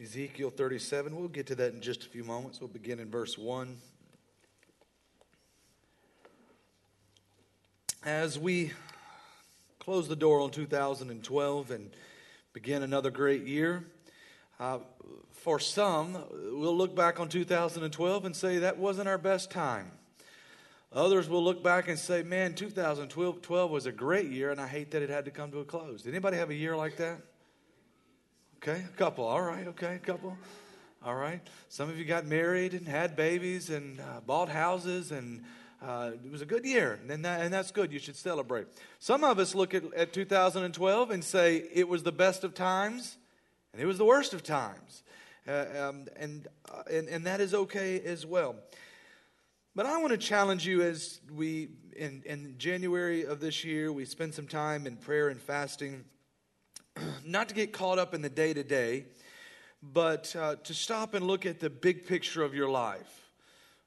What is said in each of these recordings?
Ezekiel 37. We'll get to that in just a few moments. We'll begin in verse 1. As we close the door on 2012 and begin another great year, uh, for some, we'll look back on 2012 and say that wasn't our best time. Others will look back and say, man, 2012 was a great year, and I hate that it had to come to a close. Did anybody have a year like that? Okay, a couple. All right, okay, a couple. All right. Some of you got married and had babies and uh, bought houses, and uh, it was a good year, and, that, and that's good. You should celebrate. Some of us look at, at 2012 and say it was the best of times, and it was the worst of times. Uh, um, and, uh, and, and that is okay as well. But I want to challenge you as we, in, in January of this year, we spend some time in prayer and fasting not to get caught up in the day to day, but uh, to stop and look at the big picture of your life.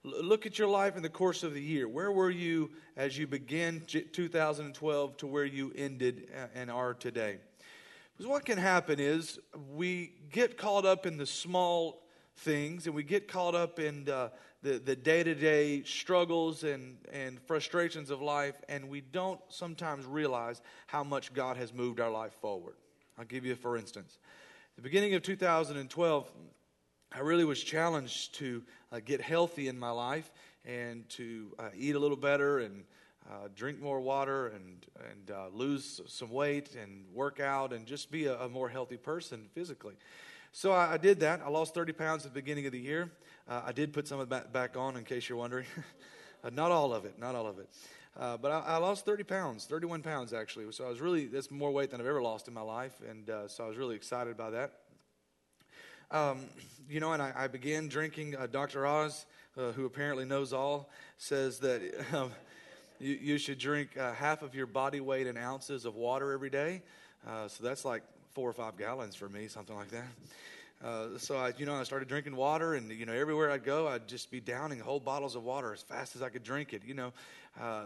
L- look at your life in the course of the year. Where were you as you began 2012 to where you ended uh, and are today? Because what can happen is we get caught up in the small things and we get caught up in the, the day-to-day struggles and, and frustrations of life and we don't sometimes realize how much god has moved our life forward I'll give you for instance. the beginning of 2012, I really was challenged to uh, get healthy in my life and to uh, eat a little better and uh, drink more water and, and uh, lose some weight and work out and just be a, a more healthy person physically. So I, I, did that. I lost 30 pounds at the beginning of the year. Uh, I did put some of that back on, in case you're wondering. Uh, not all of it, not all of it. Uh, but I, I, lost 30 pounds, 31 pounds actually. So I was really, that's more weight than I've ever lost in my life. And uh, so I was really excited by that. Um, you know, and I, I began drinking. Uh, Dr. Oz, uh, who apparently knows all, says that um, you, you, should drink uh, half of your body weight in ounces of water every day. So that's like four or five gallons for me, something like that. Uh, so I, you know, I started drinking water, and you know, everywhere I'd go, I'd just be downing whole bottles of water as fast as I could drink it. You know, uh,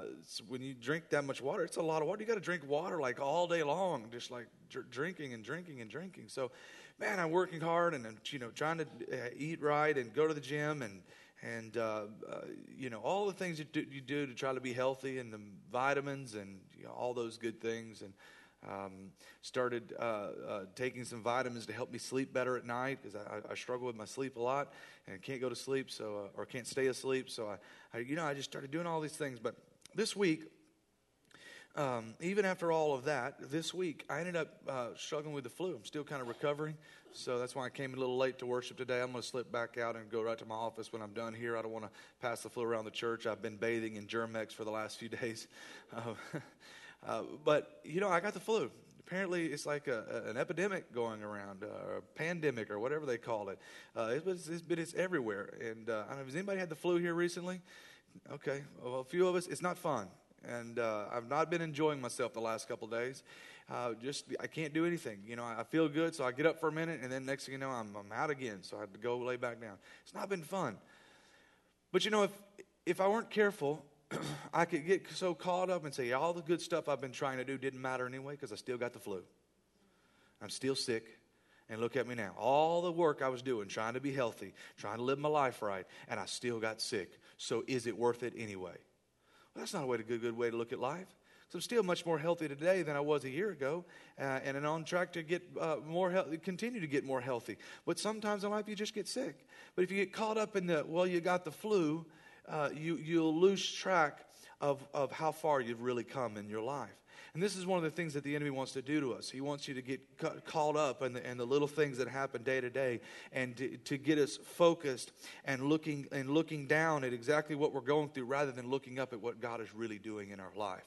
when you drink that much water, it's a lot of water. You got to drink water like all day long, just like dr- drinking and drinking and drinking. So, man, I'm working hard and I'm, you know, trying to uh, eat right and go to the gym and and uh, uh, you know all the things you do, you do to try to be healthy and the vitamins and you know, all those good things and um, started uh, uh, taking some vitamins to help me sleep better at night because I, I, struggle with my sleep a lot and can't go to sleep, so uh, or can't stay asleep. So I, I, you know, I just started doing all these things. But this week, um, even after all of that, this week I ended up uh, struggling with the flu. I'm still kind of recovering, so that's why I came a little late to worship today. I'm going to slip back out and go right to my office when I'm done here. I don't want to pass the flu around the church. I've been bathing in Germ-X for the last few days. Uh, but, you know, I got the flu. Apparently, it's like a, an epidemic going around, uh, or a pandemic, or whatever they call it. Uh, it's, it's, it's everywhere. And uh, I don't know, has anybody had the flu here recently? Okay, well, a few of us, it's not fun. And uh, I've not been enjoying myself the last couple days. Uh, just I can't do anything. You know, I feel good, so I get up for a minute, and then next thing you know, I'm, I'm out again. So I have to go lay back down. It's not been fun. But you know, if if I weren't careful, I could get so caught up and say all the good stuff I've been trying to do didn't matter anyway because I still got the flu. I'm still sick. And look at me now. All the work I was doing, trying to be healthy, trying to live my life right, and I still got sick. So is it worth it anyway? Well, that's not a way to good, good way to look at life. So I'm still much more healthy today than I was a year ago, uh, and I'm on track to get uh, more healthy, continue to get more healthy. But sometimes in life you just get sick. But if you get caught up in the well, you got the flu, uh, you, you'll lose track of, of how far you've really come in your life. And this is one of the things that the enemy wants to do to us. He wants you to get ca- caught up in the, in the little things that happen day to day and to, to get us focused and looking, and looking down at exactly what we're going through rather than looking up at what God is really doing in our life.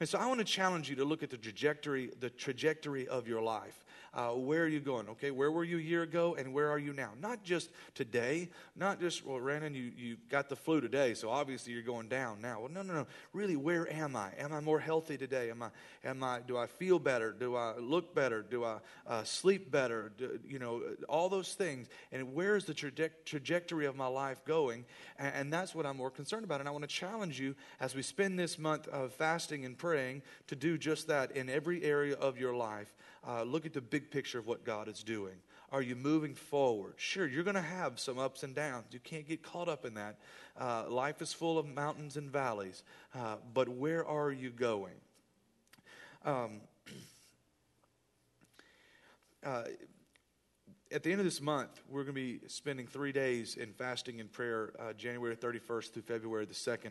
And so I want to challenge you to look at the trajectory, the trajectory of your life. Uh, where are you going? Okay, where were you a year ago and where are you now? Not just today, not just, well, Brandon, you, you got the flu today, so obviously you're going down now. Well, no, no, no. Really, where am I? Am I more healthy today? Am I, am I, do I feel better? Do I look better? Do I uh, sleep better? Do, you know, all those things. And where is the traje- trajectory of my life going? And, and that's what I'm more concerned about. And I want to challenge you as we spend this month of fasting and praying to do just that in every area of your life uh, look at the big picture of what God is doing. are you moving forward? Sure, you're going to have some ups and downs. You can't get caught up in that. Uh, life is full of mountains and valleys, uh, but where are you going? Um, uh, at the end of this month, we're going to be spending three days in fasting and prayer, uh, January 31st through February the 2nd.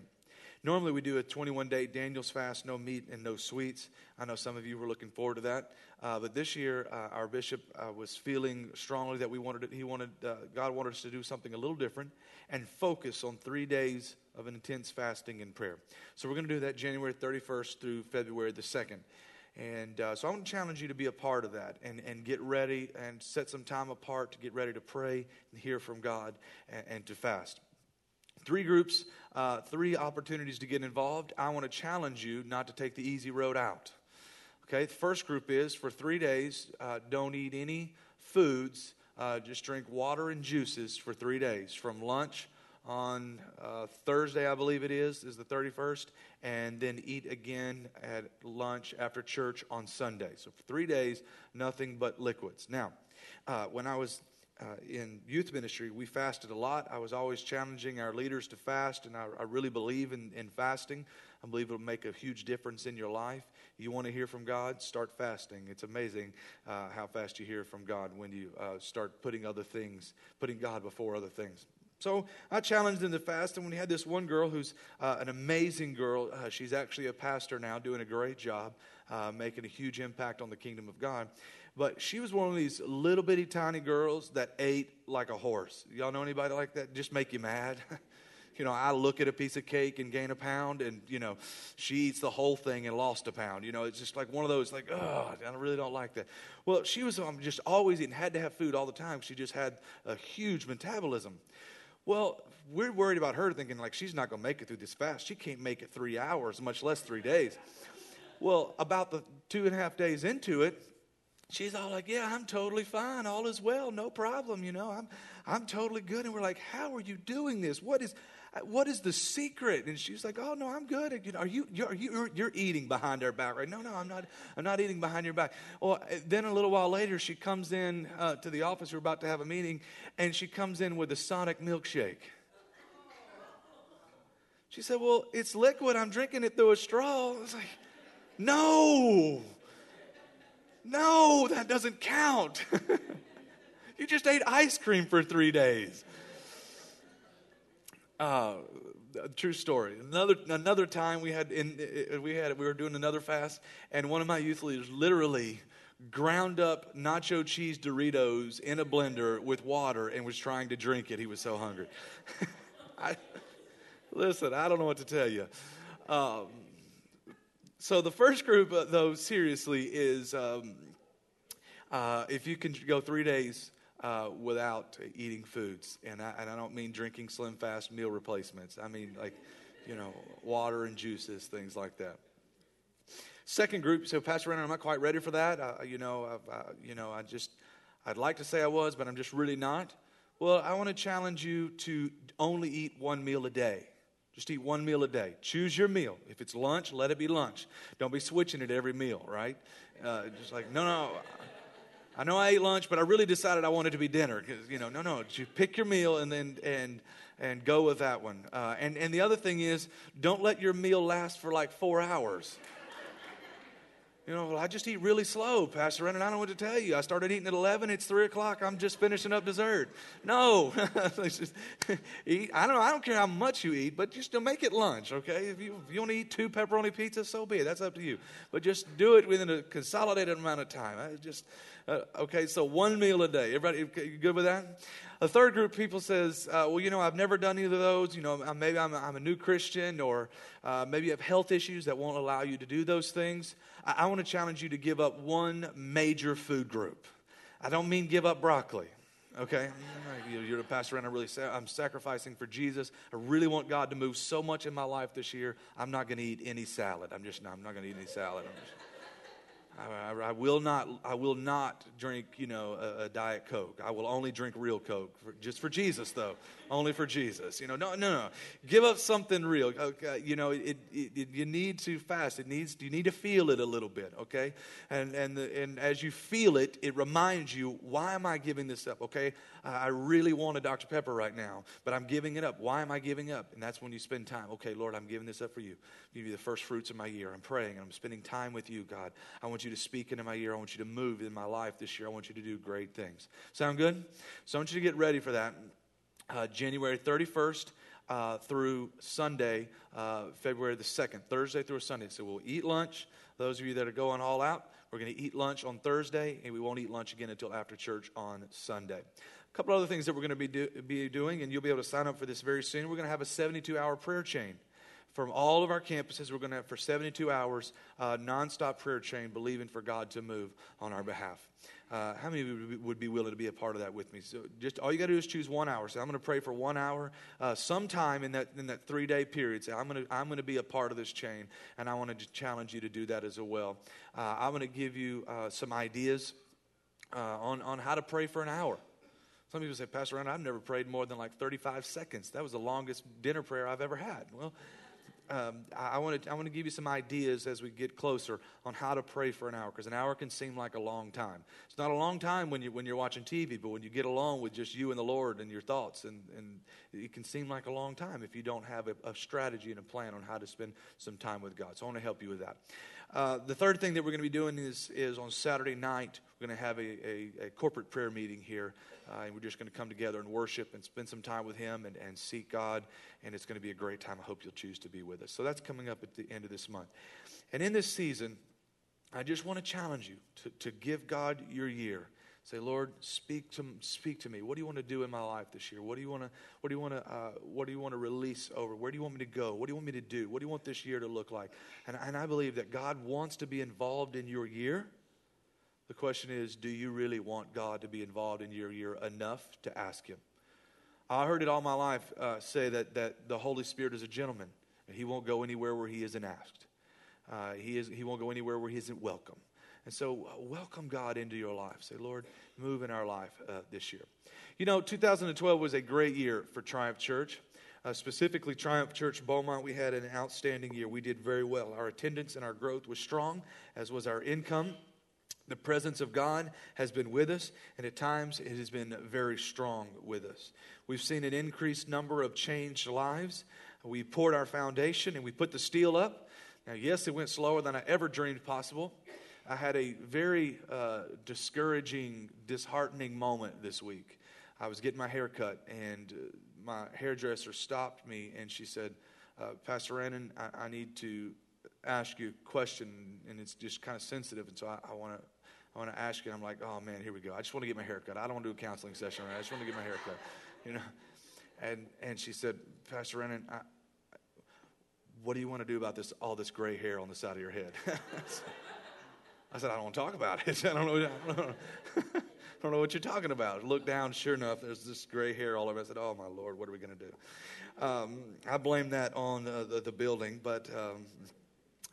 Normally, we do a 21 day Daniel's fast, no meat and no sweets. I know some of you were looking forward to that. Uh, but this year, uh, our bishop uh, was feeling strongly that we wanted, he wanted, uh, God wanted us to do something a little different and focus on three days of intense fasting and prayer. So we're going to do that January 31st through February the 2nd. And uh, so I want to challenge you to be a part of that and, and get ready and set some time apart to get ready to pray and hear from God and, and to fast. Three groups, uh, three opportunities to get involved. I want to challenge you not to take the easy road out. Okay, the first group is for three days, uh, don't eat any foods, uh, just drink water and juices for three days from lunch on uh, Thursday, I believe it is, is the 31st, and then eat again at lunch after church on Sunday. So for three days, nothing but liquids. Now, uh, when I was uh, in youth ministry, we fasted a lot. I was always challenging our leaders to fast, and I, I really believe in, in fasting. I believe it'll make a huge difference in your life. You want to hear from God? Start fasting. It's amazing uh, how fast you hear from God when you uh, start putting other things, putting God before other things. So I challenged them to fast, and we had this one girl who's uh, an amazing girl. Uh, she's actually a pastor now, doing a great job, uh, making a huge impact on the kingdom of God. But she was one of these little bitty tiny girls that ate like a horse. Y'all know anybody like that? Just make you mad. you know, I look at a piece of cake and gain a pound, and, you know, she eats the whole thing and lost a pound. You know, it's just like one of those, like, oh, I really don't like that. Well, she was um, just always eating, had to have food all the time. She just had a huge metabolism. Well, we're worried about her thinking like she's not going to make it through this fast. She can't make it three hours, much less three days. Well, about the two and a half days into it, she's all like, "Yeah, I'm totally fine. All is well. No problem. You know, I'm I'm totally good." And we're like, "How are you doing this? What is what is the secret? And she's like, oh, no, I'm good. You know, are you, you're, you're, you're eating behind our back, right? No, no, I'm not, I'm not eating behind your back. Well, then a little while later, she comes in uh, to the office. We're about to have a meeting, and she comes in with a Sonic milkshake. She said, well, it's liquid. I'm drinking it through a straw. I was like, no, no, that doesn't count. you just ate ice cream for three days. Uh, true story. Another another time we had in we had we were doing another fast, and one of my youth leaders literally ground up nacho cheese Doritos in a blender with water and was trying to drink it. He was so hungry. I, listen, I don't know what to tell you. Um, so the first group, uh, though, seriously, is um, uh, if you can go three days uh, without eating foods. And I, and I don't mean drinking slim fast meal replacements. I mean like, you know, water and juices, things like that. Second group, so Pastor Renner, I'm not quite ready for that. Uh, you know, uh, you know, I just, I'd like to say I was, but I'm just really not. Well, I want to challenge you to only eat one meal a day. Just eat one meal a day. Choose your meal. If it's lunch, let it be lunch. Don't be switching it every meal, right? Uh, just like, no, no, I know I ate lunch, but I really decided I wanted to be dinner. Because you know, no, no, you pick your meal and then and and go with that one. Uh, and and the other thing is, don't let your meal last for like four hours. You know, well, I just eat really slow, Pastor Ren, and I don't know what to tell you. I started eating at 11, it's 3 o'clock, I'm just finishing up dessert. No. just eat. I don't I don't care how much you eat, but just make it lunch, okay? If you, if you want to eat two pepperoni pizzas, so be it. That's up to you. But just do it within a consolidated amount of time. I just, uh, okay, so one meal a day. Everybody good with that? A third group of people says, uh, well, you know, I've never done either of those. You know, maybe I'm a, I'm a new Christian or uh, maybe you have health issues that won't allow you to do those things. I, I want to challenge you to give up one major food group. I don't mean give up broccoli okay you're a pastor and i really i'm sacrificing for jesus i really want god to move so much in my life this year i'm not going to eat any salad i'm just i'm not going to eat any salad I, I, will not. I will not drink, you know, a, a, diet coke. I will only drink real coke, for, just for Jesus, though. only for Jesus. You know, no, no, no. Give up something real. Okay, you know, it, it, it, you need to fast. It needs. You need to feel it a little bit. Okay, and and the, and as you feel it, it reminds you, why am I giving this up? Okay, I really want a Dr Pepper right now, but I'm giving it up. Why am I giving up? And that's when you spend time. Okay, Lord, I'm giving this up for you. Give you the first fruits of my year. I'm praying and I'm spending time with you, God. I want you to speak into my ear. I want you to move in my life this year. I want you to do great things. Sound good? So I want you to get ready for that. Uh, January 31st uh, through Sunday, uh, February the 2nd, Thursday through Sunday. So we'll eat lunch. Those of you that are going all out, we're going to eat lunch on Thursday, and we won't eat lunch again until after church on Sunday. A couple other things that we're going to be, do, be doing, and you'll be able to sign up for this very soon. We're going to have a 72 hour prayer chain from all of our campuses. We're going to have for 72 hours uh, nonstop prayer chain, believing for God to move on our behalf. Uh, how many of you would be willing to be a part of that with me? So just all you got to do is choose one hour. So I'm going to pray for one hour, uh, sometime in that in that three day period. Say I'm going to I'm going to be a part of this chain, and I want to challenge you to do that as well. Uh, I'm going to give you uh, some ideas uh, on on how to pray for an hour. Some people say, Pastor Ryan, I've never prayed more than like 35 seconds. That was the longest dinner prayer I've ever had. Well, um, I, want to I want to give you some ideas as we get closer on how to pray for an hour because an hour can seem like a long time. It's not a long time when you when you're watching TV, but when you get alone with just you and the Lord and your thoughts, and and it can seem like a long time if you don't have a, a strategy and a plan on how to spend some time with God. So I want to help you with that. Uh, the third thing that we're going to be doing is, is on Saturday night, we're going to have a, a, a corporate prayer meeting here. Uh, and we're just going to come together and worship and spend some time with Him and, and seek God. And it's going to be a great time. I hope you'll choose to be with us. So that's coming up at the end of this month. And in this season, I just want to challenge you to, to give God your year. Say, Lord, speak to speak to me. What do you want to do in my life this year? What do you want to What do you want to uh, What do you want to release over? Where do you want me to go? What do you want me to do? What do you want this year to look like? And, and I believe that God wants to be involved in your year. The question is, do you really want God to be involved in your year enough to ask Him? I heard it all my life uh, say that that the Holy Spirit is a gentleman, and He won't go anywhere where He isn't asked. Uh, he is He won't go anywhere where He isn't welcome. And so, uh, welcome God into your life. Say, Lord, move in our life uh, this year. You know, 2012 was a great year for Triumph Church. Uh, specifically, Triumph Church Beaumont, we had an outstanding year. We did very well. Our attendance and our growth was strong, as was our income. The presence of God has been with us, and at times it has been very strong with us. We've seen an increased number of changed lives. We poured our foundation and we put the steel up. Now, yes, it went slower than I ever dreamed possible. I had a very uh, discouraging, disheartening moment this week. I was getting my hair cut, and uh, my hairdresser stopped me and she said, uh, Pastor Rannon, I, I, need to ask you a question, and it's just kind of sensitive, and so I want to. I want to ask you, and I'm like, oh man, here we go. I just want to get my hair cut. I don't want to do a counseling session. Right? I just want to get my hair cut, you know. And and she said, Pastor Rannon, I, what do you want to do about this all this gray hair on the side of your head? I said, I don't want to talk about it. I don't know. I don't know, I don't know what you're talking about. Look down. Sure enough, there's this gray hair all over. I said, Oh my Lord, what are we going to do? Um, I blame that on uh, the, the, building, but um,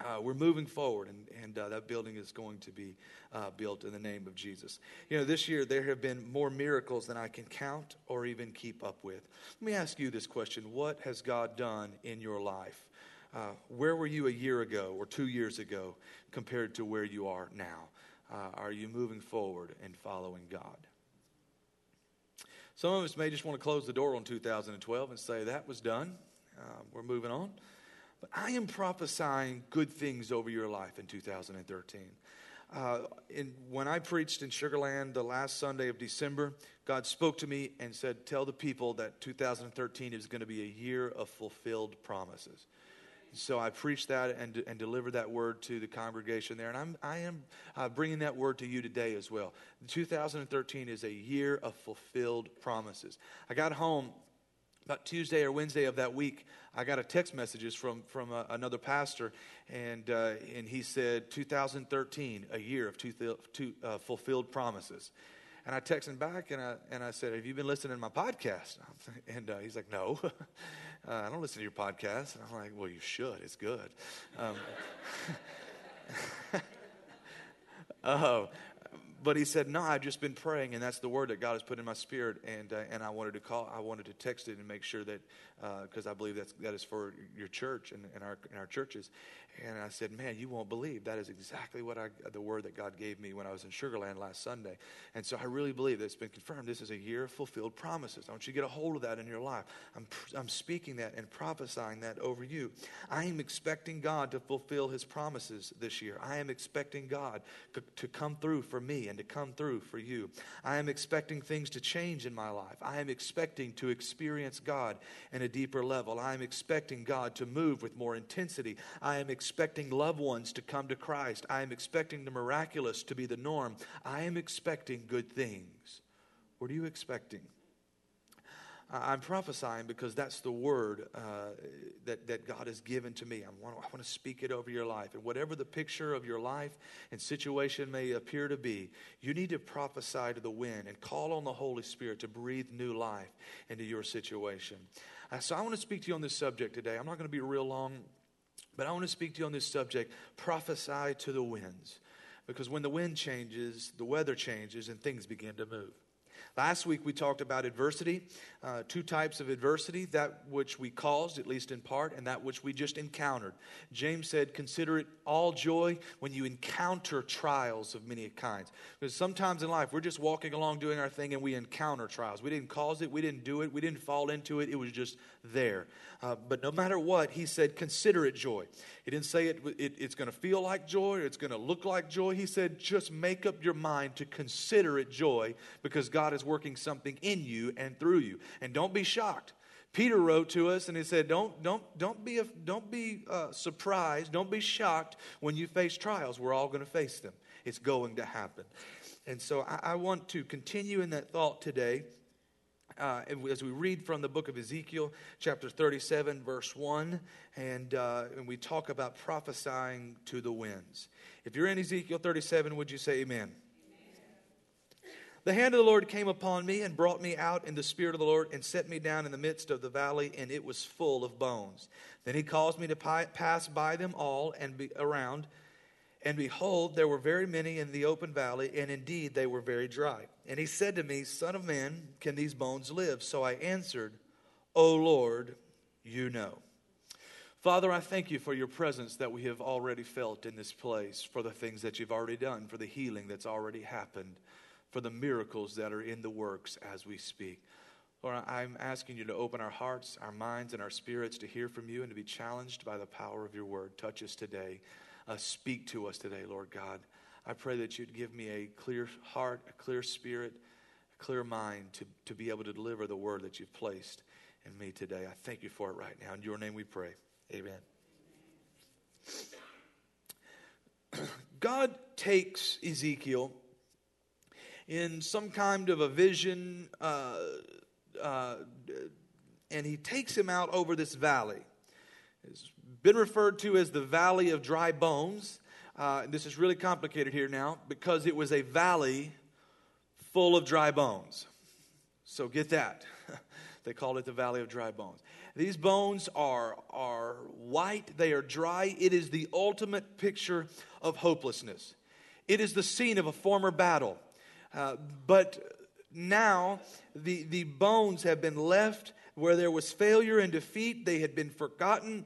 uh, we're moving forward, and, and uh, that building is going to be uh, built in the name of Jesus. You know, this year there have been more miracles than I can count or even keep up with. Let me ask you this question What has God done in your life? Uh, where were you a year ago or two years ago compared to where you are now? Uh, are you moving forward and following God? Some of us may just want to close the door on 2012 and say, that was done. Uh, we're moving on. But I am prophesying good things over your life in 2013. Uh, in, when I preached in Sugar Land the last Sunday of December, God spoke to me and said, Tell the people that 2013 is going to be a year of fulfilled promises. So I preached that and, and delivered that word to the congregation there. And I'm, I am uh, bringing that word to you today as well. 2013 is a year of fulfilled promises. I got home about Tuesday or Wednesday of that week. I got a text messages from, from a, uh, another pastor, and, uh, and he said, 2013, a year of two, two uh, fulfilled promises. And I texted back and I, and I said, Have you been listening to my podcast? And uh, he's like, No. uh, I don't listen to your podcast. And I'm like, well, you should. It's good. Um, Uh, but he said, "No, I've just been praying, and that's the word that God has put in my spirit, and uh, and I wanted to call, I wanted to text it and make sure that because uh, I believe that's that is for your church and, and our and our churches." And I said, "Man, you won't believe that is exactly what I the word that God gave me when I was in Sugar Land last Sunday." And so I really believe that it's been confirmed. This is a year of fulfilled promises. I want you to get a hold of that in your life. I'm I'm speaking that and prophesying that over you. I am expecting God to fulfill His promises this year. I am expecting God to come through for me and to come through for you. I am expecting things to change in my life. I am expecting to experience God in a deeper level. I am expecting God to move with more intensity. I am expecting loved ones to come to Christ. I am expecting the miraculous to be the norm. I am expecting good things. What are you expecting? I'm prophesying because that's the word uh, that, that God has given to me. I want, I want to speak it over your life. And whatever the picture of your life and situation may appear to be, you need to prophesy to the wind and call on the Holy Spirit to breathe new life into your situation. Uh, so I want to speak to you on this subject today. I'm not going to be real long, but I want to speak to you on this subject prophesy to the winds. Because when the wind changes, the weather changes, and things begin to move. Last week we talked about adversity, uh, two types of adversity that which we caused, at least in part, and that which we just encountered. James said, Consider it all joy when you encounter trials of many kinds. Because sometimes in life we're just walking along doing our thing and we encounter trials. We didn't cause it, we didn't do it, we didn't fall into it, it was just there. Uh, but no matter what, he said, Consider it joy. He didn't say it, it it's going to feel like joy or it's going to look like joy. He said, Just make up your mind to consider it joy because God is working something in you and through you. And don't be shocked. Peter wrote to us and he said, Don't, don't, don't be, don't be uh, surprised, don't be shocked when you face trials. We're all going to face them. It's going to happen. And so I, I want to continue in that thought today. Uh, as we read from the book of Ezekiel, chapter 37, verse 1, and, uh, and we talk about prophesying to the winds. If you're in Ezekiel 37, would you say amen? The hand of the Lord came upon me and brought me out in the spirit of the Lord and set me down in the midst of the valley, and it was full of bones. Then he caused me to pass by them all and be around. And behold, there were very many in the open valley, and indeed they were very dry. And he said to me, Son of man, can these bones live? So I answered, O Lord, you know. Father, I thank you for your presence that we have already felt in this place, for the things that you've already done, for the healing that's already happened for the miracles that are in the works as we speak. Lord, I'm asking you to open our hearts, our minds, and our spirits to hear from you and to be challenged by the power of your word. Touch us today. Uh, speak to us today, Lord God. I pray that you'd give me a clear heart, a clear spirit, a clear mind to, to be able to deliver the word that you've placed in me today. I thank you for it right now. In your name we pray. Amen. God takes Ezekiel in some kind of a vision, uh, uh, and he takes him out over this valley. It's been referred to as the Valley of Dry Bones. Uh, this is really complicated here now because it was a valley full of dry bones. So get that. they called it the Valley of Dry Bones. These bones are, are white, they are dry. It is the ultimate picture of hopelessness. It is the scene of a former battle. Uh, but now the, the bones have been left where there was failure and defeat. They had been forgotten.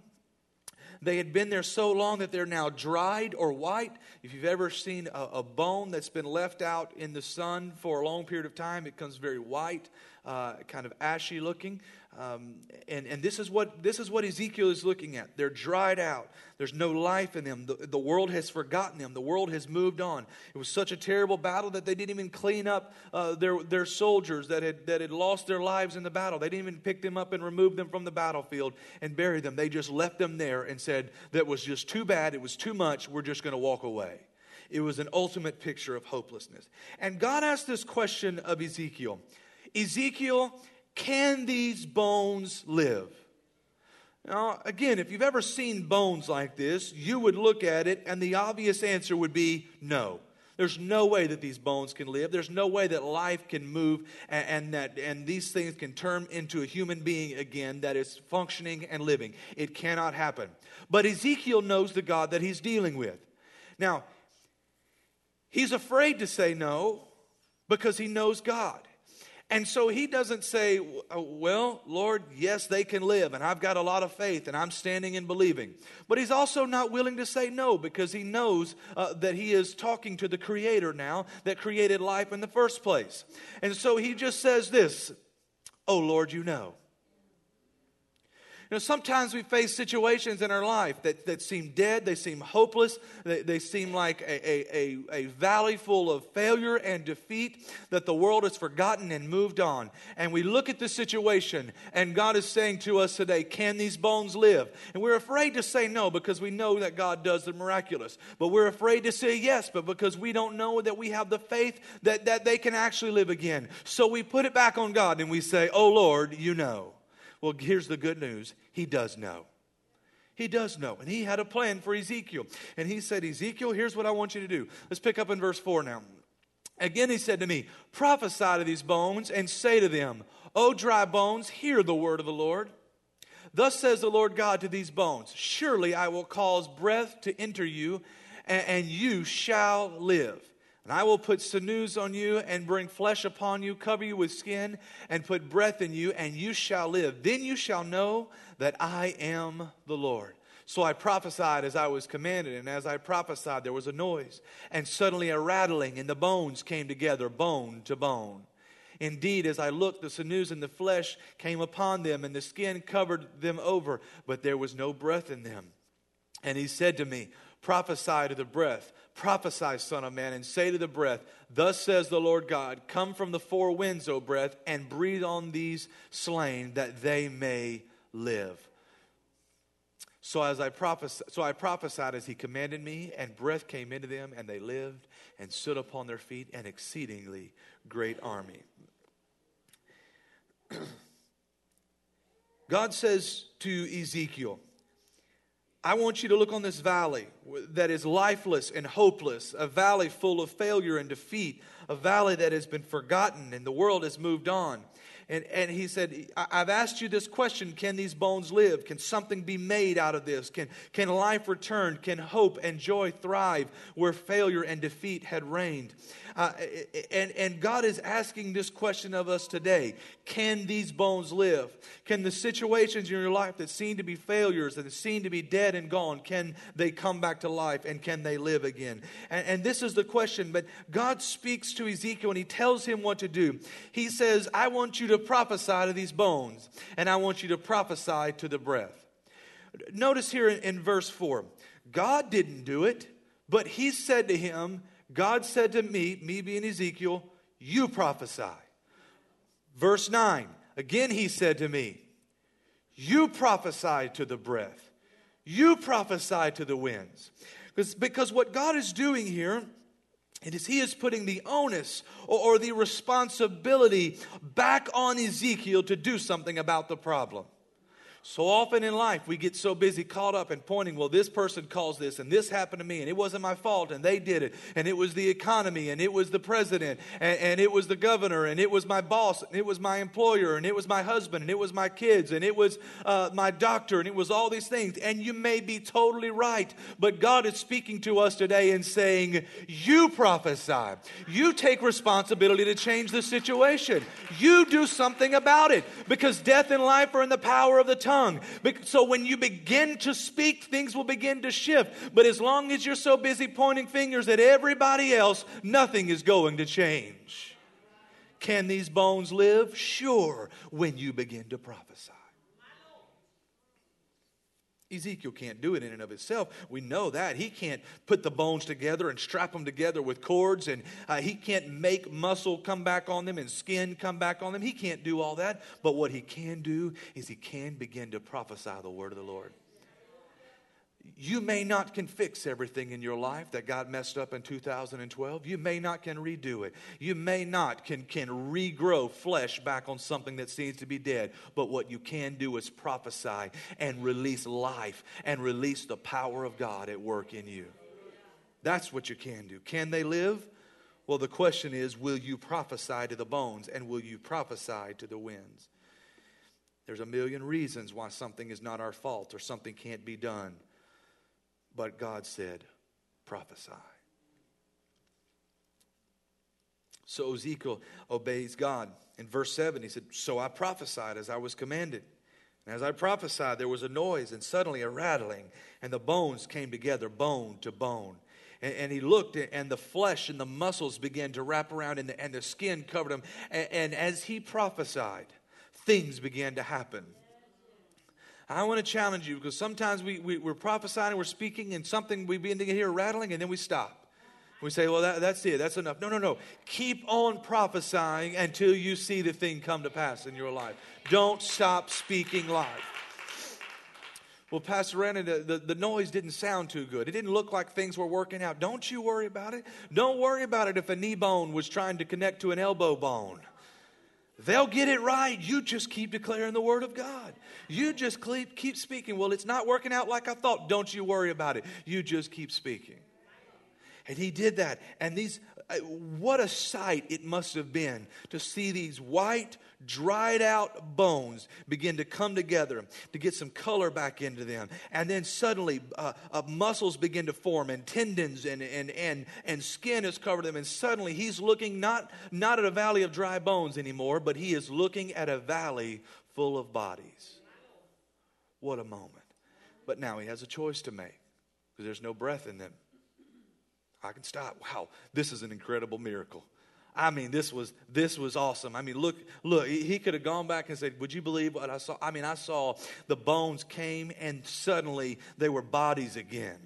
They had been there so long that they're now dried or white. If you've ever seen a, a, bone that's been left out in the sun for a long period of time, it becomes very white, uh, kind of ashy looking. Um, and, and this is what this is what Ezekiel is looking at. They're dried out. There's no life in them. The, the world has forgotten them. The world has moved on. It was such a terrible battle that they didn't even clean up uh, their, their soldiers that had, that had lost their lives in the battle. They didn't even pick them up and remove them from the battlefield and bury them. They just left them there and said, That was just too bad. It was too much. We're just going to walk away. It was an ultimate picture of hopelessness. And God asked this question of Ezekiel Ezekiel, can these bones live? Now, again, if you've ever seen bones like this, you would look at it and the obvious answer would be no. There's no way that these bones can live. There's no way that life can move and, and, that and these things can turn into a human being again that is functioning and living. It cannot happen. But Ezekiel knows the God that he's dealing with. Now, He's afraid to say no because he knows God. And so he doesn't say, uh, Well, Lord, yes, they can live, and I've got a lot of faith, and I'm standing and believing. But he's also not willing to say no because he knows uh, that he is talking to the Creator now that created life in the first place. And so he just says this Oh, Lord, you know. You know, sometimes we face situations in our life that, that seem dead, they seem hopeless, they, they seem like a, a, a, valley full of failure and defeat that the world has forgotten and moved on. And we look at the situation, and God is saying to us today, Can these bones live? And we're afraid to say no because we know that God does the miraculous. But we're afraid to say yes, but because we don't know that we have the faith that, that they can actually live again. So we put it back on God and we say, Oh Lord, you know. Well, here's the good news He does know. He does know. And He had a plan for Ezekiel. And He said, Ezekiel, here's what I want you to do. Let's pick up in verse 4 now. Again, He said to me, Prophesy to these bones and say to them, O dry bones, hear the word of the Lord. Thus says the Lord God to these bones Surely I will cause breath to enter you, and you shall live. And I will put sinews on you and bring flesh upon you, cover you with skin, and put breath in you, and you shall live. Then you shall know that I am the Lord. So I prophesied as I was commanded, and as I prophesied, there was a noise, and suddenly a rattling, and the bones came together, bone to bone. Indeed, as I looked, the sinews and the flesh came upon them, and the skin covered them over, but there was no breath in them. And he said to me, Prophesy to the breath Prophesy, Son of Man, and say to the breath, Thus says the Lord God, Come from the four winds, O breath, and breathe on these slain, that they may live. So as I prophesied, so I prophesied as he commanded me, and breath came into them, and they lived and stood upon their feet, an exceedingly great army. God says to Ezekiel, I want you to look on this valley that is lifeless and hopeless, a valley full of failure and defeat, a valley that has been forgotten and the world has moved on. And, and he said, I've asked you this question Can these bones live? Can something be made out of this? Can, can life return? Can hope and joy thrive where failure and defeat had reigned? Uh, and, and God is asking this question of us today Can these bones live? Can the situations in your life that seem to be failures, that seem to be dead and gone, can they come back to life and can they live again? And, and this is the question. But God speaks to Ezekiel and he tells him what to do. He says, I want you to prophesy to these bones, and I want you to prophesy to the breath. Notice here in, in verse 4 God didn't do it, but he said to him, God said to me, me being Ezekiel, you prophesy. Verse 9, again he said to me, You prophesy to the breath, you prophesy to the winds. Because, because what God is doing here it is he is putting the onus or, or the responsibility back on Ezekiel to do something about the problem. So often in life, we get so busy caught up in pointing, well, this person caused this, and this happened to me, and it wasn't my fault, and they did it, and it was the economy, and it was the president, and, and it was the governor, and it was my boss, and it was my employer, and it was my husband, and it was my kids, and it was uh, my doctor, and it was all these things. And you may be totally right, but God is speaking to us today and saying, You prophesy. You take responsibility to change the situation. You do something about it, because death and life are in the power of the tongue tongue. So when you begin to speak, things will begin to shift. But as long as you're so busy pointing fingers at everybody else, nothing is going to change. Can these bones live? Sure, when you begin to prophesy. Ezekiel can't do it in and of itself. We know that. He can't put the bones together and strap them together with cords, and uh, he can't make muscle come back on them and skin come back on them. He can't do all that. But what he can do is he can begin to prophesy the word of the Lord. You may not can fix everything in your life that God messed up in 2012. You may not can redo it. You may not can, can regrow flesh back on something that seems to be dead. But what you can do is prophesy and release life and release the power of God at work in you. That's what you can do. Can they live? Well, the question is will you prophesy to the bones and will you prophesy to the winds? There's a million reasons why something is not our fault or something can't be done. But God said, prophesy. So Ezekiel obeys God. In verse 7, he said, So I prophesied as I was commanded. And as I prophesied, there was a noise and suddenly a rattling, and the bones came together, bone to bone. And, and he looked, and the flesh and the muscles began to wrap around, and the, and the skin covered him. And, and as he prophesied, things began to happen. I want to challenge you because sometimes we, we, are prophesying, we're speaking, and something we begin to hear rattling, and then we stop. We say, well, that, that's it, that's enough. No, no, no. Keep on prophesying until you see the thing come to pass in your life. Don't stop speaking life. Well, Pastor Randy, the, the, the, noise didn't sound too good. It didn't look like things were working out. Don't you worry about it. Don't worry about it if a knee bone was trying to connect to an elbow bone. They'll get it right. You just keep declaring the word of God. You just keep, keep speaking. Well, it's not working out like I thought. Don't you worry about it. You just keep speaking. And he did that. And these, uh, what a sight it must have been to see these white, dried out bones begin to come together to get some color back into them. And then suddenly uh, uh, muscles begin to form and tendons and, and, and, and skin has covered them. And suddenly he's looking not, not at a valley of dry bones anymore, but he is looking at a valley full of bodies. What a moment. But now he has a choice to make because there's no breath in them. I can stop. Wow, this is an incredible miracle. I mean, this was this was awesome. I mean, look, look. He could have gone back and said, "Would you believe what I saw?" I mean, I saw the bones came, and suddenly they were bodies again.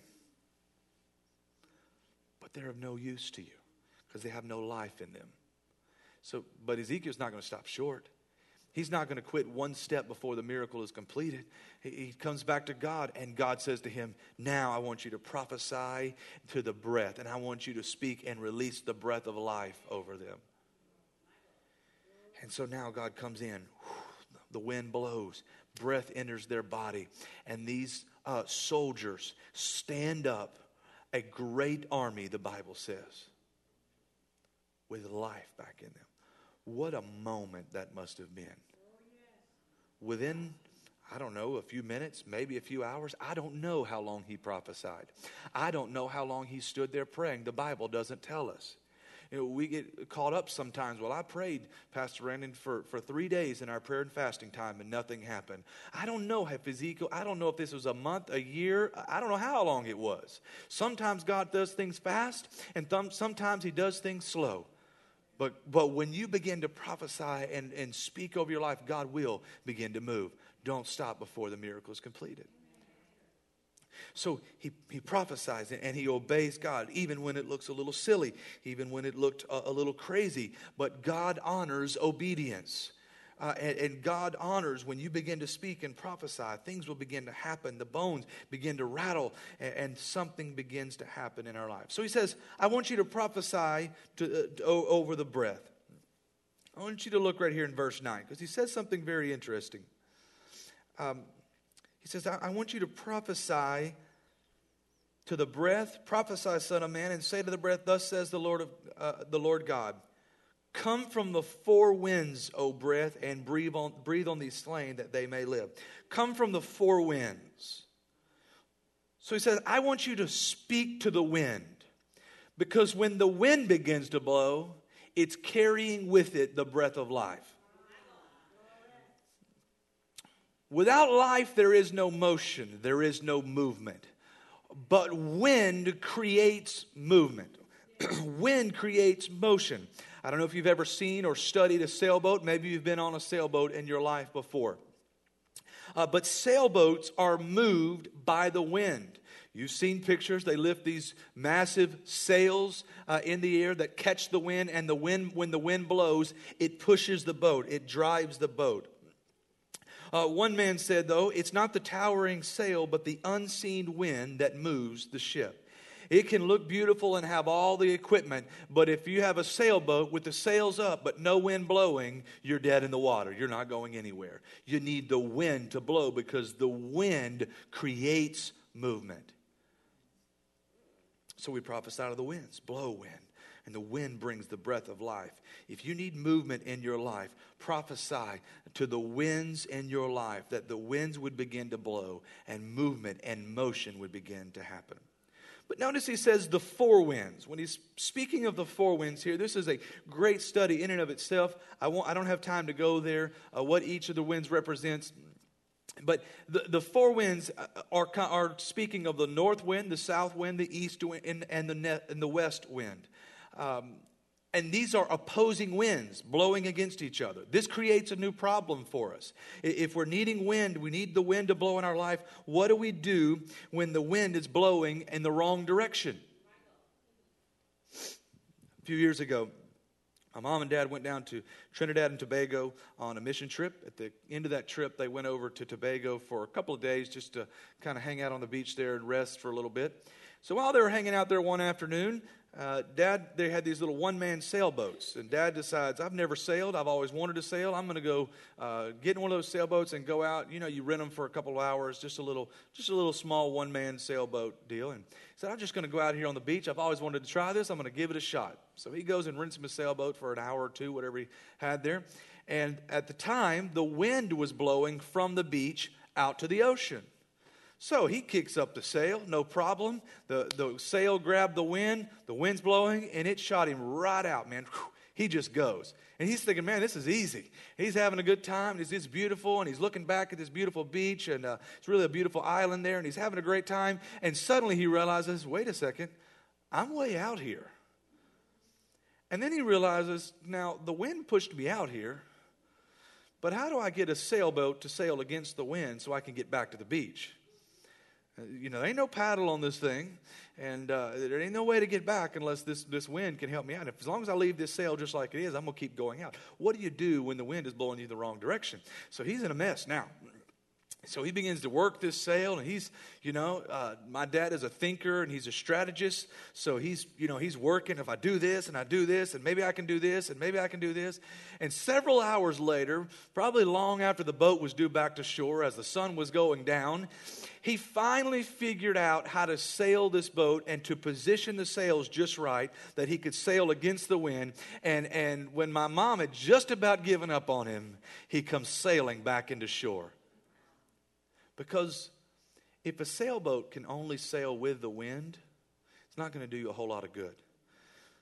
But they're of no use to you because they have no life in them. So, but Ezekiel's not going to stop short. He's not going to quit one step before the miracle is completed. He comes back to God, and God says to him, Now I want you to prophesy to the breath, and I want you to speak and release the breath of life over them. And so now God comes in. The wind blows, breath enters their body, and these uh, soldiers stand up, a great army, the Bible says, with life back in them. What a moment that must have been within, I don't know, a few minutes, maybe a few hours. I don't know how long he prophesied. I don't know how long he stood there praying. The Bible doesn't tell us. You know, we get caught up sometimes. Well, I prayed, Pastor Brandon, for, for three days in our prayer and fasting time, and nothing happened. I don't know if Ezekiel, I don't know if this was a month, a year, I don't know how long it was. Sometimes God does things fast, and th- sometimes He does things slow. But, but when you begin to prophesy and, and speak over your life, God will begin to move. Don't stop before the miracle is completed. So he, he prophesies and he obeys God, even when it looks a little silly, even when it looked a, a little crazy. But God honors obedience. Uh, and, and, God honors when you begin to speak and prophesy. Things will begin to happen. The bones begin to rattle, and, and something begins to happen in our lives. So he says, I want you to prophesy to, uh, to, over the breath. I want you to look right here in verse 9, because he says something very interesting. Um, he says, I, I want you to prophesy to the breath, prophesy, Son of Man, and say to the breath, Thus says the Lord, of, uh, the Lord God. Come from the four winds, O breath, and breathe on, breathe on these slain that they may live. Come from the four winds. So he says, I want you to speak to the wind. Because when the wind begins to blow, it's carrying with it the breath of life. Without life, there is no motion, there is no movement. But wind creates movement, wind creates motion. I don't know if you've ever seen or studied a sailboat. Maybe you've been on a sailboat in your life before. Uh, but sailboats are moved by the wind. You've seen pictures. They lift these massive sails uh, in the air that catch the wind, and the wind, when the wind blows, it pushes the boat, it drives the boat. Uh, one man said, though, it's not the towering sail, but the unseen wind that moves the ship. It can look beautiful and have all the equipment, but if you have a sailboat with the sails up but no wind blowing, you're dead in the water. You're not going anywhere. You need the wind to blow because the wind creates movement. So we prophesy of the winds blow wind. And the wind brings the breath of life. If you need movement in your life, prophesy to the winds in your life that the winds would begin to blow and movement and motion would begin to happen. But notice he says the four winds. When he's speaking of the four winds here, this is a great study in and of itself. I, won't, I don't have time to go there, uh, what each of the winds represents. But the, the four winds are, are speaking of the north wind, the south wind, the east wind, and the, and the west wind. Um, and these are opposing winds blowing against each other. This creates a new problem for us. If we're needing wind, we need the wind to blow in our life. What do we do when the wind is blowing in the wrong direction? A few years ago, my mom and dad went down to Trinidad and Tobago on a mission trip. At the end of that trip, they went over to Tobago for a couple of days just to kind of hang out on the beach there and rest for a little bit. So while they were hanging out there one afternoon, uh, dad, they had these little one man sailboats. And dad decides, I've never sailed. I've always wanted to sail. I'm going to go uh, get in one of those sailboats and go out. You know, you rent them for a couple of hours, just a little, just a little small one man sailboat deal. And he said, I'm just going to go out here on the beach. I've always wanted to try this. I'm going to give it a shot. So he goes and rents him a sailboat for an hour or two, whatever he had there. And at the time, the wind was blowing from the beach out to the ocean. So he kicks up the sail, no problem. The, the sail grabbed the wind, the wind's blowing, and it shot him right out, man. He just goes. And he's thinking, man, this is easy. He's having a good time. It's, it's beautiful, and he's looking back at this beautiful beach, and uh, it's really a beautiful island there, and he's having a great time. And suddenly he realizes, wait a second, I'm way out here. And then he realizes, now the wind pushed me out here, but how do I get a sailboat to sail against the wind so I can get back to the beach? Uh, you know, there ain't no paddle on this thing, and uh, there ain't no way to get back unless this, this wind can help me out. If, as long as I leave this sail just like it is, I'm going to keep going out. What do you do when the wind is blowing you the wrong direction? So he's in a mess now. So he begins to work this sail, and he's, you know, uh, my dad is a thinker and he's a strategist. So he's, you know, he's working. If I do this and I do this, and maybe I can do this, and maybe I can do this. And several hours later, probably long after the boat was due back to shore, as the sun was going down, he finally figured out how to sail this boat and to position the sails just right that he could sail against the wind. And, and when my mom had just about given up on him, he comes sailing back into shore. Because if a sailboat can only sail with the wind, it's not going to do you a whole lot of good.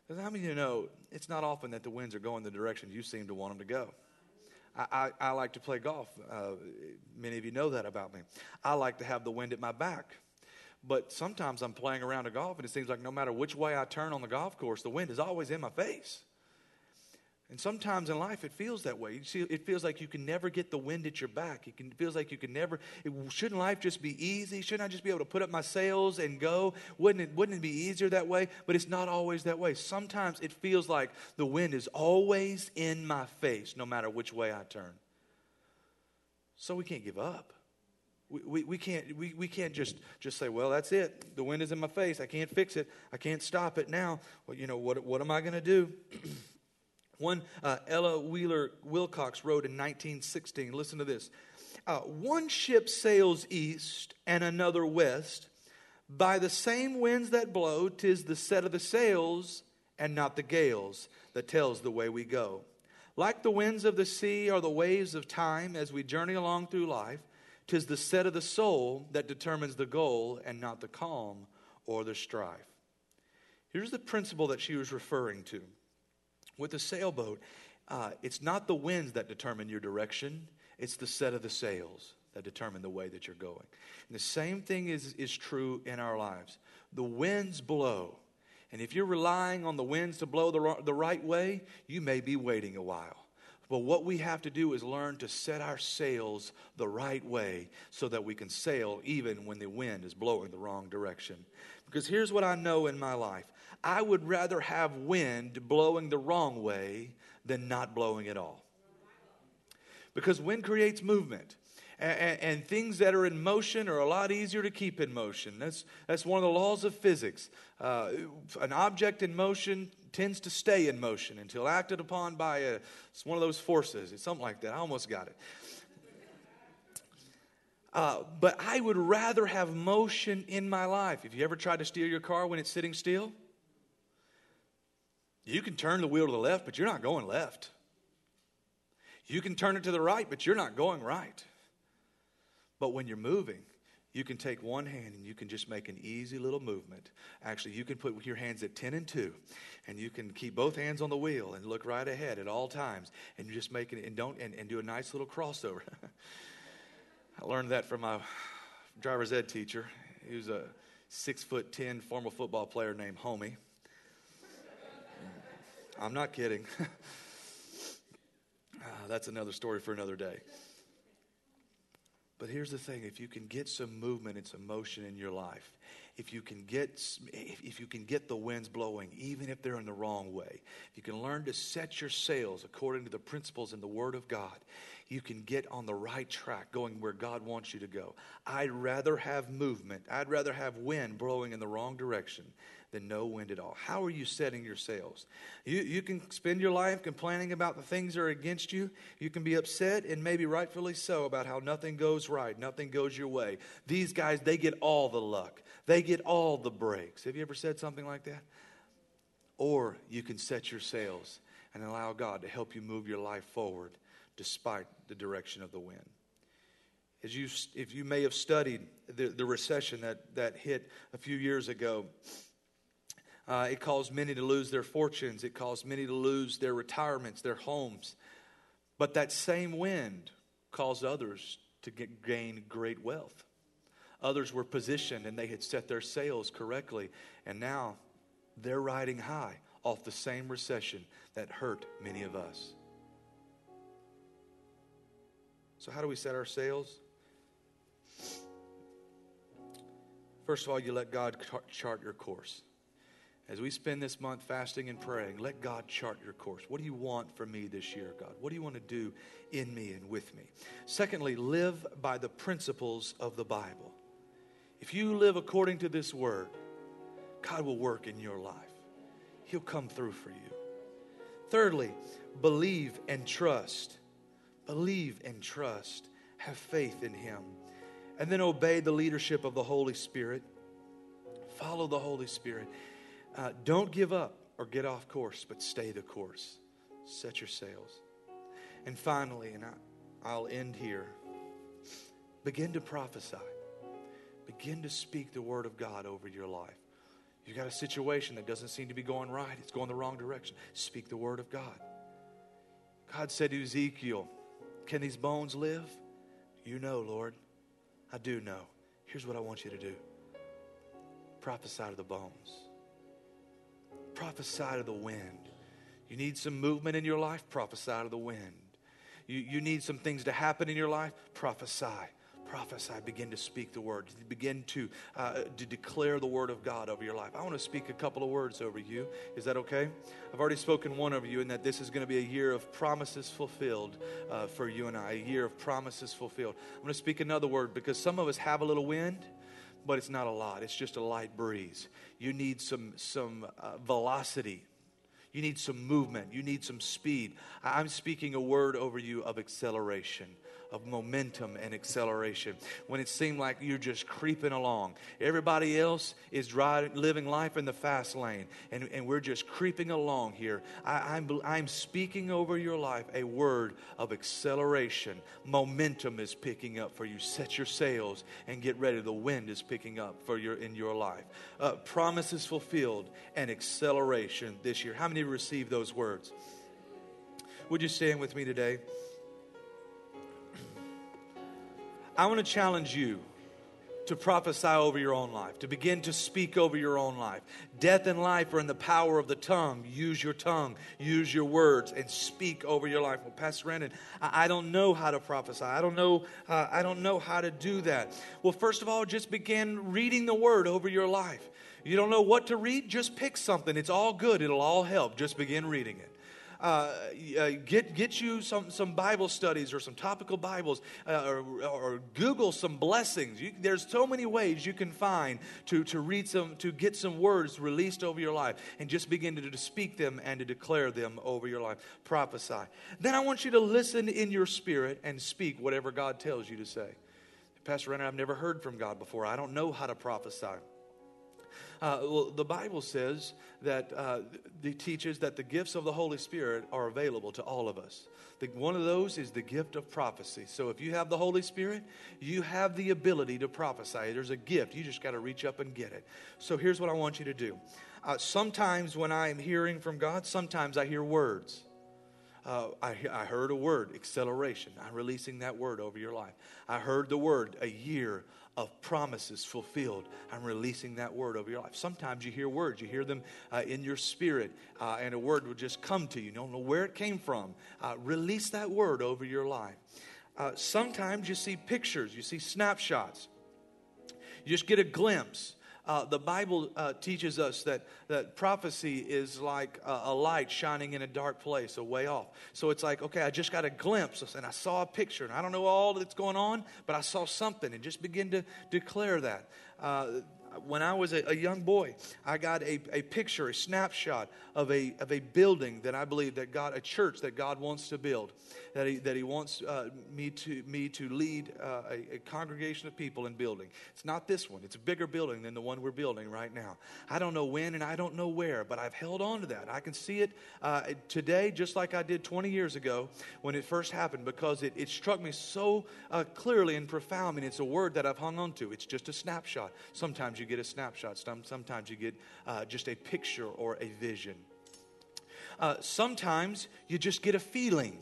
Because how many of you know it's not often that the winds are going the direction you seem to want them to go? I, I, I like to play golf. Uh, many of you know that about me. I like to have the wind at my back. But sometimes I'm playing around a golf and it seems like no matter which way I turn on the golf course, the wind is always in my face. And sometimes in life, it feels that way. You see, it feels like you can never get the wind at your back. It, can, it feels like you can never. It, shouldn't life just be easy? Shouldn't I just be able to put up my sails and go? Wouldn't it, wouldn't it be easier that way? But it's not always that way. Sometimes it feels like the wind is always in my face, no matter which way I turn. So we can't give up. We, we, we, can't, we, we can't just, just say, well, that's it. The wind is in my face. I can't fix it. I can't stop it now. Well, you know, what, what am I going to do? One uh, Ella Wheeler Wilcox wrote in 1916. Listen to this. Uh, one ship sails east and another west. By the same winds that blow, tis the set of the sails and not the gales that tells the way we go. Like the winds of the sea or the waves of time as we journey along through life, tis the set of the soul that determines the goal and not the calm or the strife. Here's the principle that she was referring to. With a sailboat, uh, it's not the winds that determine your direction, it's the set of the sails that determine the way that you're going. And the same thing is, is true in our lives. The winds blow. And if you're relying on the winds to blow the, the right way, you may be waiting a while. But what we have to do is learn to set our sails the right way so that we can sail even when the wind is blowing the wrong direction. Because here's what I know in my life I would rather have wind blowing the wrong way than not blowing at all. Because wind creates movement. And, and, things that are in motion are a lot easier to keep in motion. That's, that's one of the laws of physics. Uh, an object in motion tends to stay in motion until acted upon by a, it's one of those forces. It's something like that. I almost got it. Uh, but I would rather have motion in my life. Have you ever tried to steer your car when it's sitting still? You can turn the wheel to the left, but you're not going left. You can turn it to the right, but you're not going right. But when you're moving, you can take one hand and you can just make an easy little movement. Actually, you can put your hands at 10 and 2, and you can keep both hands on the wheel and look right ahead at all times, and you just make it and don't and, and do a nice little crossover. I learned that from my driver's ed teacher. He was a six foot ten former football player named Homie. I'm not kidding. uh, that's another story for another day. But here's the thing if you can get some movement and some motion in your life, if you can get if you can get the winds blowing even if they're in the wrong way if you can learn to set your sails according to the principles in the word of god you can get on the right track going where god wants you to go i'd rather have movement i'd rather have wind blowing in the wrong direction than no wind at all. How are you setting your sails? You, you can spend your life complaining about the things that are against you. You can be upset, and maybe rightfully so, about how nothing goes right, nothing goes your way. These guys, they get all the luck, they get all the breaks. Have you ever said something like that? Or you can set your sails and allow God to help you move your life forward despite the direction of the wind. As you, if you may have studied the, the recession that, that hit a few years ago, uh, it caused many to lose their fortunes. It caused many to lose their retirements, their homes. But that same wind caused others to get, gain great wealth. Others were positioned and they had set their sails correctly, and now they're riding high off the same recession that hurt many of us. So, how do we set our sails? First of all, you let God chart your course. As we spend this month fasting and praying, let God chart your course. What do you want from me this year, God? What do you want to do in me and with me? Secondly, live by the principles of the Bible. If you live according to this word, God will work in your life, He'll come through for you. Thirdly, believe and trust. Believe and trust. Have faith in Him. And then obey the leadership of the Holy Spirit. Follow the Holy Spirit. Uh, don't give up or get off course, but stay the course. Set your sails. And finally, and I, I'll end here begin to prophesy, begin to speak the word of God over your life. You've got a situation that doesn't seem to be going right, it's going the wrong direction. Speak the word of God. God said to Ezekiel, Can these bones live? You know, Lord. I do know. Here's what I want you to do prophesy to the bones. Prophesy to the wind. You need some movement in your life? Prophesy to the wind. You, you need some things to happen in your life? Prophesy. Prophesy. Begin to speak the word. Begin to, uh, to declare the word of God over your life. I want to speak a couple of words over you. Is that okay? I've already spoken one over you, and that this is going to be a year of promises fulfilled uh, for you and I. A year of promises fulfilled. I'm going to speak another word because some of us have a little wind but it's not a lot. It's just a light breeze. You need some, some uh, velocity. You need some movement. You need some speed. I'm speaking a word over you of acceleration of momentum and acceleration. When it seemed like you're just creeping along, everybody else is driving, living life in the fast lane, and, and we're just creeping along here. I, I'm, I'm speaking over your life a word of acceleration. Momentum is picking up for you. Set your sails and get ready. The wind is picking up for your in your life. Uh, promises fulfilled and acceleration this year. How many received those words? Would you stand with me today? I want to challenge you to prophesy over your own life, to begin to speak over your own life. Death and life are in the power of the tongue. Use your tongue, use your words, and speak over your life. Well, Pastor Brandon, I, don't know how to prophesy. I don't know. Uh, I don't know how to do that. Well, first of all, just begin reading the word over your life. You don't know what to read? Just pick something. It's all good. It'll all help. Just begin reading it. Uh, uh, get, get you some, some Bible studies or some topical Bibles uh, or, or, Google some blessings. You, there's so many ways you can find to, to read some, to get some words released over your life and just begin to, to speak them and to declare them over your life. Prophesy. Then I want you to listen in your spirit and speak whatever God tells you to say. Pastor Renner, I've never heard from God before. I don't know how to prophesy. Uh, well, the Bible says that uh, it teaches that the gifts of the Holy Spirit are available to all of us. The, one of those is the gift of prophecy. So if you have the Holy Spirit, you have the ability to prophesy. There's a gift. You just got to reach up and get it. So here's what I want you to do. Uh, sometimes when I am hearing from God, sometimes I hear words. Uh, I, I heard a word, acceleration. I'm releasing that word over your life. I heard the word, a year of promises fulfilled. I'm releasing that word over your life. Sometimes you hear words, you hear them uh, in your spirit, uh, and a word will just come to you. You don't know where it came from. Uh, release that word over your life. Uh, sometimes you see pictures, you see snapshots. You just get a glimpse uh, the Bible uh, teaches us that, that prophecy is like a, a, light shining in a dark place, a way off. So it's like, okay, I just got a glimpse and I saw a picture, and I don't know all that's going on, but I saw something and just begin to declare that. Uh, when I was a, a, young boy, I got a, a picture, a snapshot of a, of a building that I believe that God, a church that God wants to build, that He, that he wants uh, me, to, me to lead uh, a, a, congregation of people in building. It's not this one, it's a bigger building than the one we're building right now. I don't know when and I don't know where, but I've held on to that. I can see it uh, today just like I did 20 years ago when it first happened because it, it struck me so uh, clearly and profound. I mean, it's a word that I've hung on to. It's just a snapshot. Sometimes you you get a snapshot, sometimes you get uh, just a picture or a vision. Uh, sometimes you just get a feeling.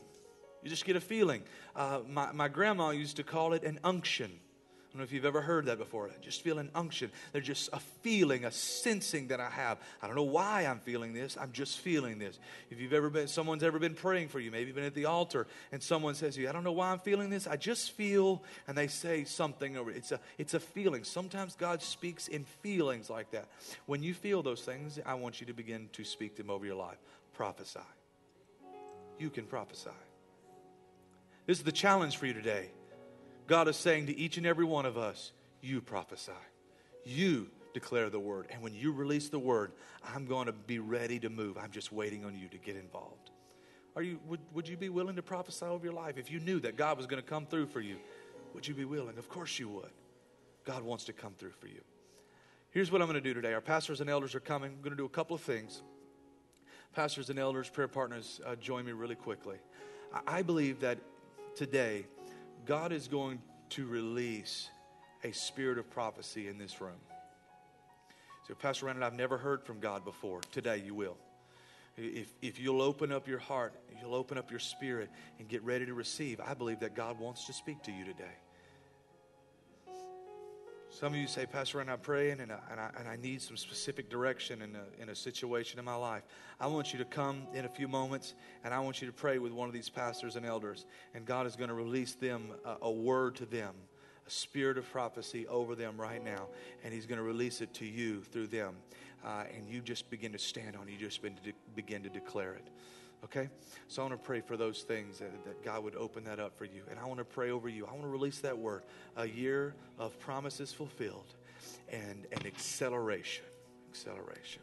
You just get a feeling. Uh, my, my grandma used to call it an unction don't know if you've ever heard that before. I just feel an unction. There's just a feeling, a sensing that I have. I don't know why I'm feeling this. I'm just feeling this. If you've ever been, someone's ever been praying for you, maybe been at the altar, and someone says to you, I don't know why I'm feeling this. I just feel, and they say something over it's a it's a feeling. Sometimes God speaks in feelings like that. When you feel those things, I want you to begin to speak them over your life. Prophesy. You can prophesy. This is the challenge for you today. God is saying to each and every one of us, you prophesy. You declare the word. And when you release the word, I'm going to be ready to move. I'm just waiting on you to get involved. Are you, would, would you be willing to prophesy over your life? If you knew that God was going to come through for you, would you be willing? Of course you would. God wants to come through for you. Here's what I'm going to do today. Our pastors and elders are coming. I'm going to do a couple of things. Pastors and elders, prayer partners, uh, join me really quickly. I, I believe that today, God is going to release a spirit of prophecy in this room. So, Pastor Randall, I've never heard from God before. Today you will. If, if you'll open up your heart, you'll open up your spirit and get ready to receive, I believe that God wants to speak to you today. Some of you say, Pastor, I'm praying and I, and, I, and I need some specific direction in a, in a situation in my life. I want you to come in a few moments and I want you to pray with one of these pastors and elders. And God is going to release them a, a word to them, a spirit of prophecy over them right now. And He's going to release it to you through them. Uh, and you just begin to stand on it, you just begin to, de- begin to declare it. Okay? So I want to pray for those things that, that, God would open that up for you. And I want to pray over you. I want to release that word a year of promises fulfilled and an acceleration. Acceleration.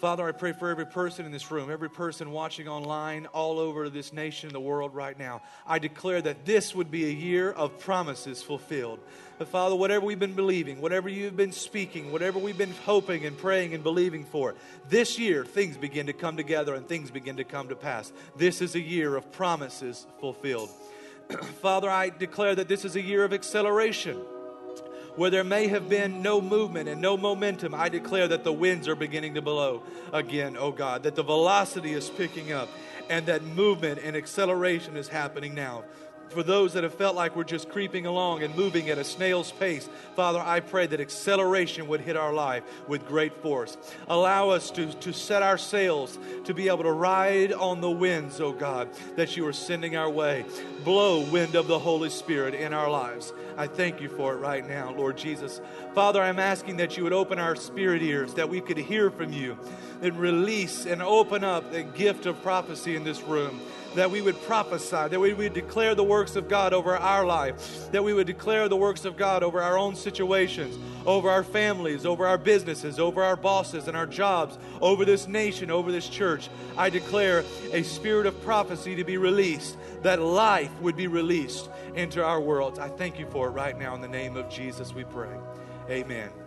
Father, I pray for every person in this room, every person watching online, all over this nation, the world right now. I declare that this would be a year of promises fulfilled. But Father, whatever we've been believing, whatever you've been speaking, whatever we've been hoping and praying and believing for, this year things begin to come together and things begin to come to pass. This is a year of promises fulfilled. Father, I declare that this is a year of acceleration where there may have been no movement and no momentum, I declare that the winds are beginning to blow again, oh God, that the velocity is picking up and that movement and acceleration is happening now for those that have felt like we're just creeping along and moving at a snail's pace, Father, I pray that acceleration would hit our life with great force. Allow us to, to set our sails to be able to ride on the winds, oh God, that you are sending our way. Blow wind of the Holy Spirit in our lives. I thank you for it right now, Lord Jesus. Father, I'm asking that you would open our spirit ears, that we could hear from you, and release and open up the gift of prophecy in this room that we would prophesy, that we would declare the works of God over our life, that we would declare the works of God over our own situations, over our families, over our businesses, over our bosses and our jobs, over this nation, over this church. I declare a spirit of prophecy to be released, that life would be released into our worlds. I thank you for it right now. In the name of Jesus, we pray. Amen.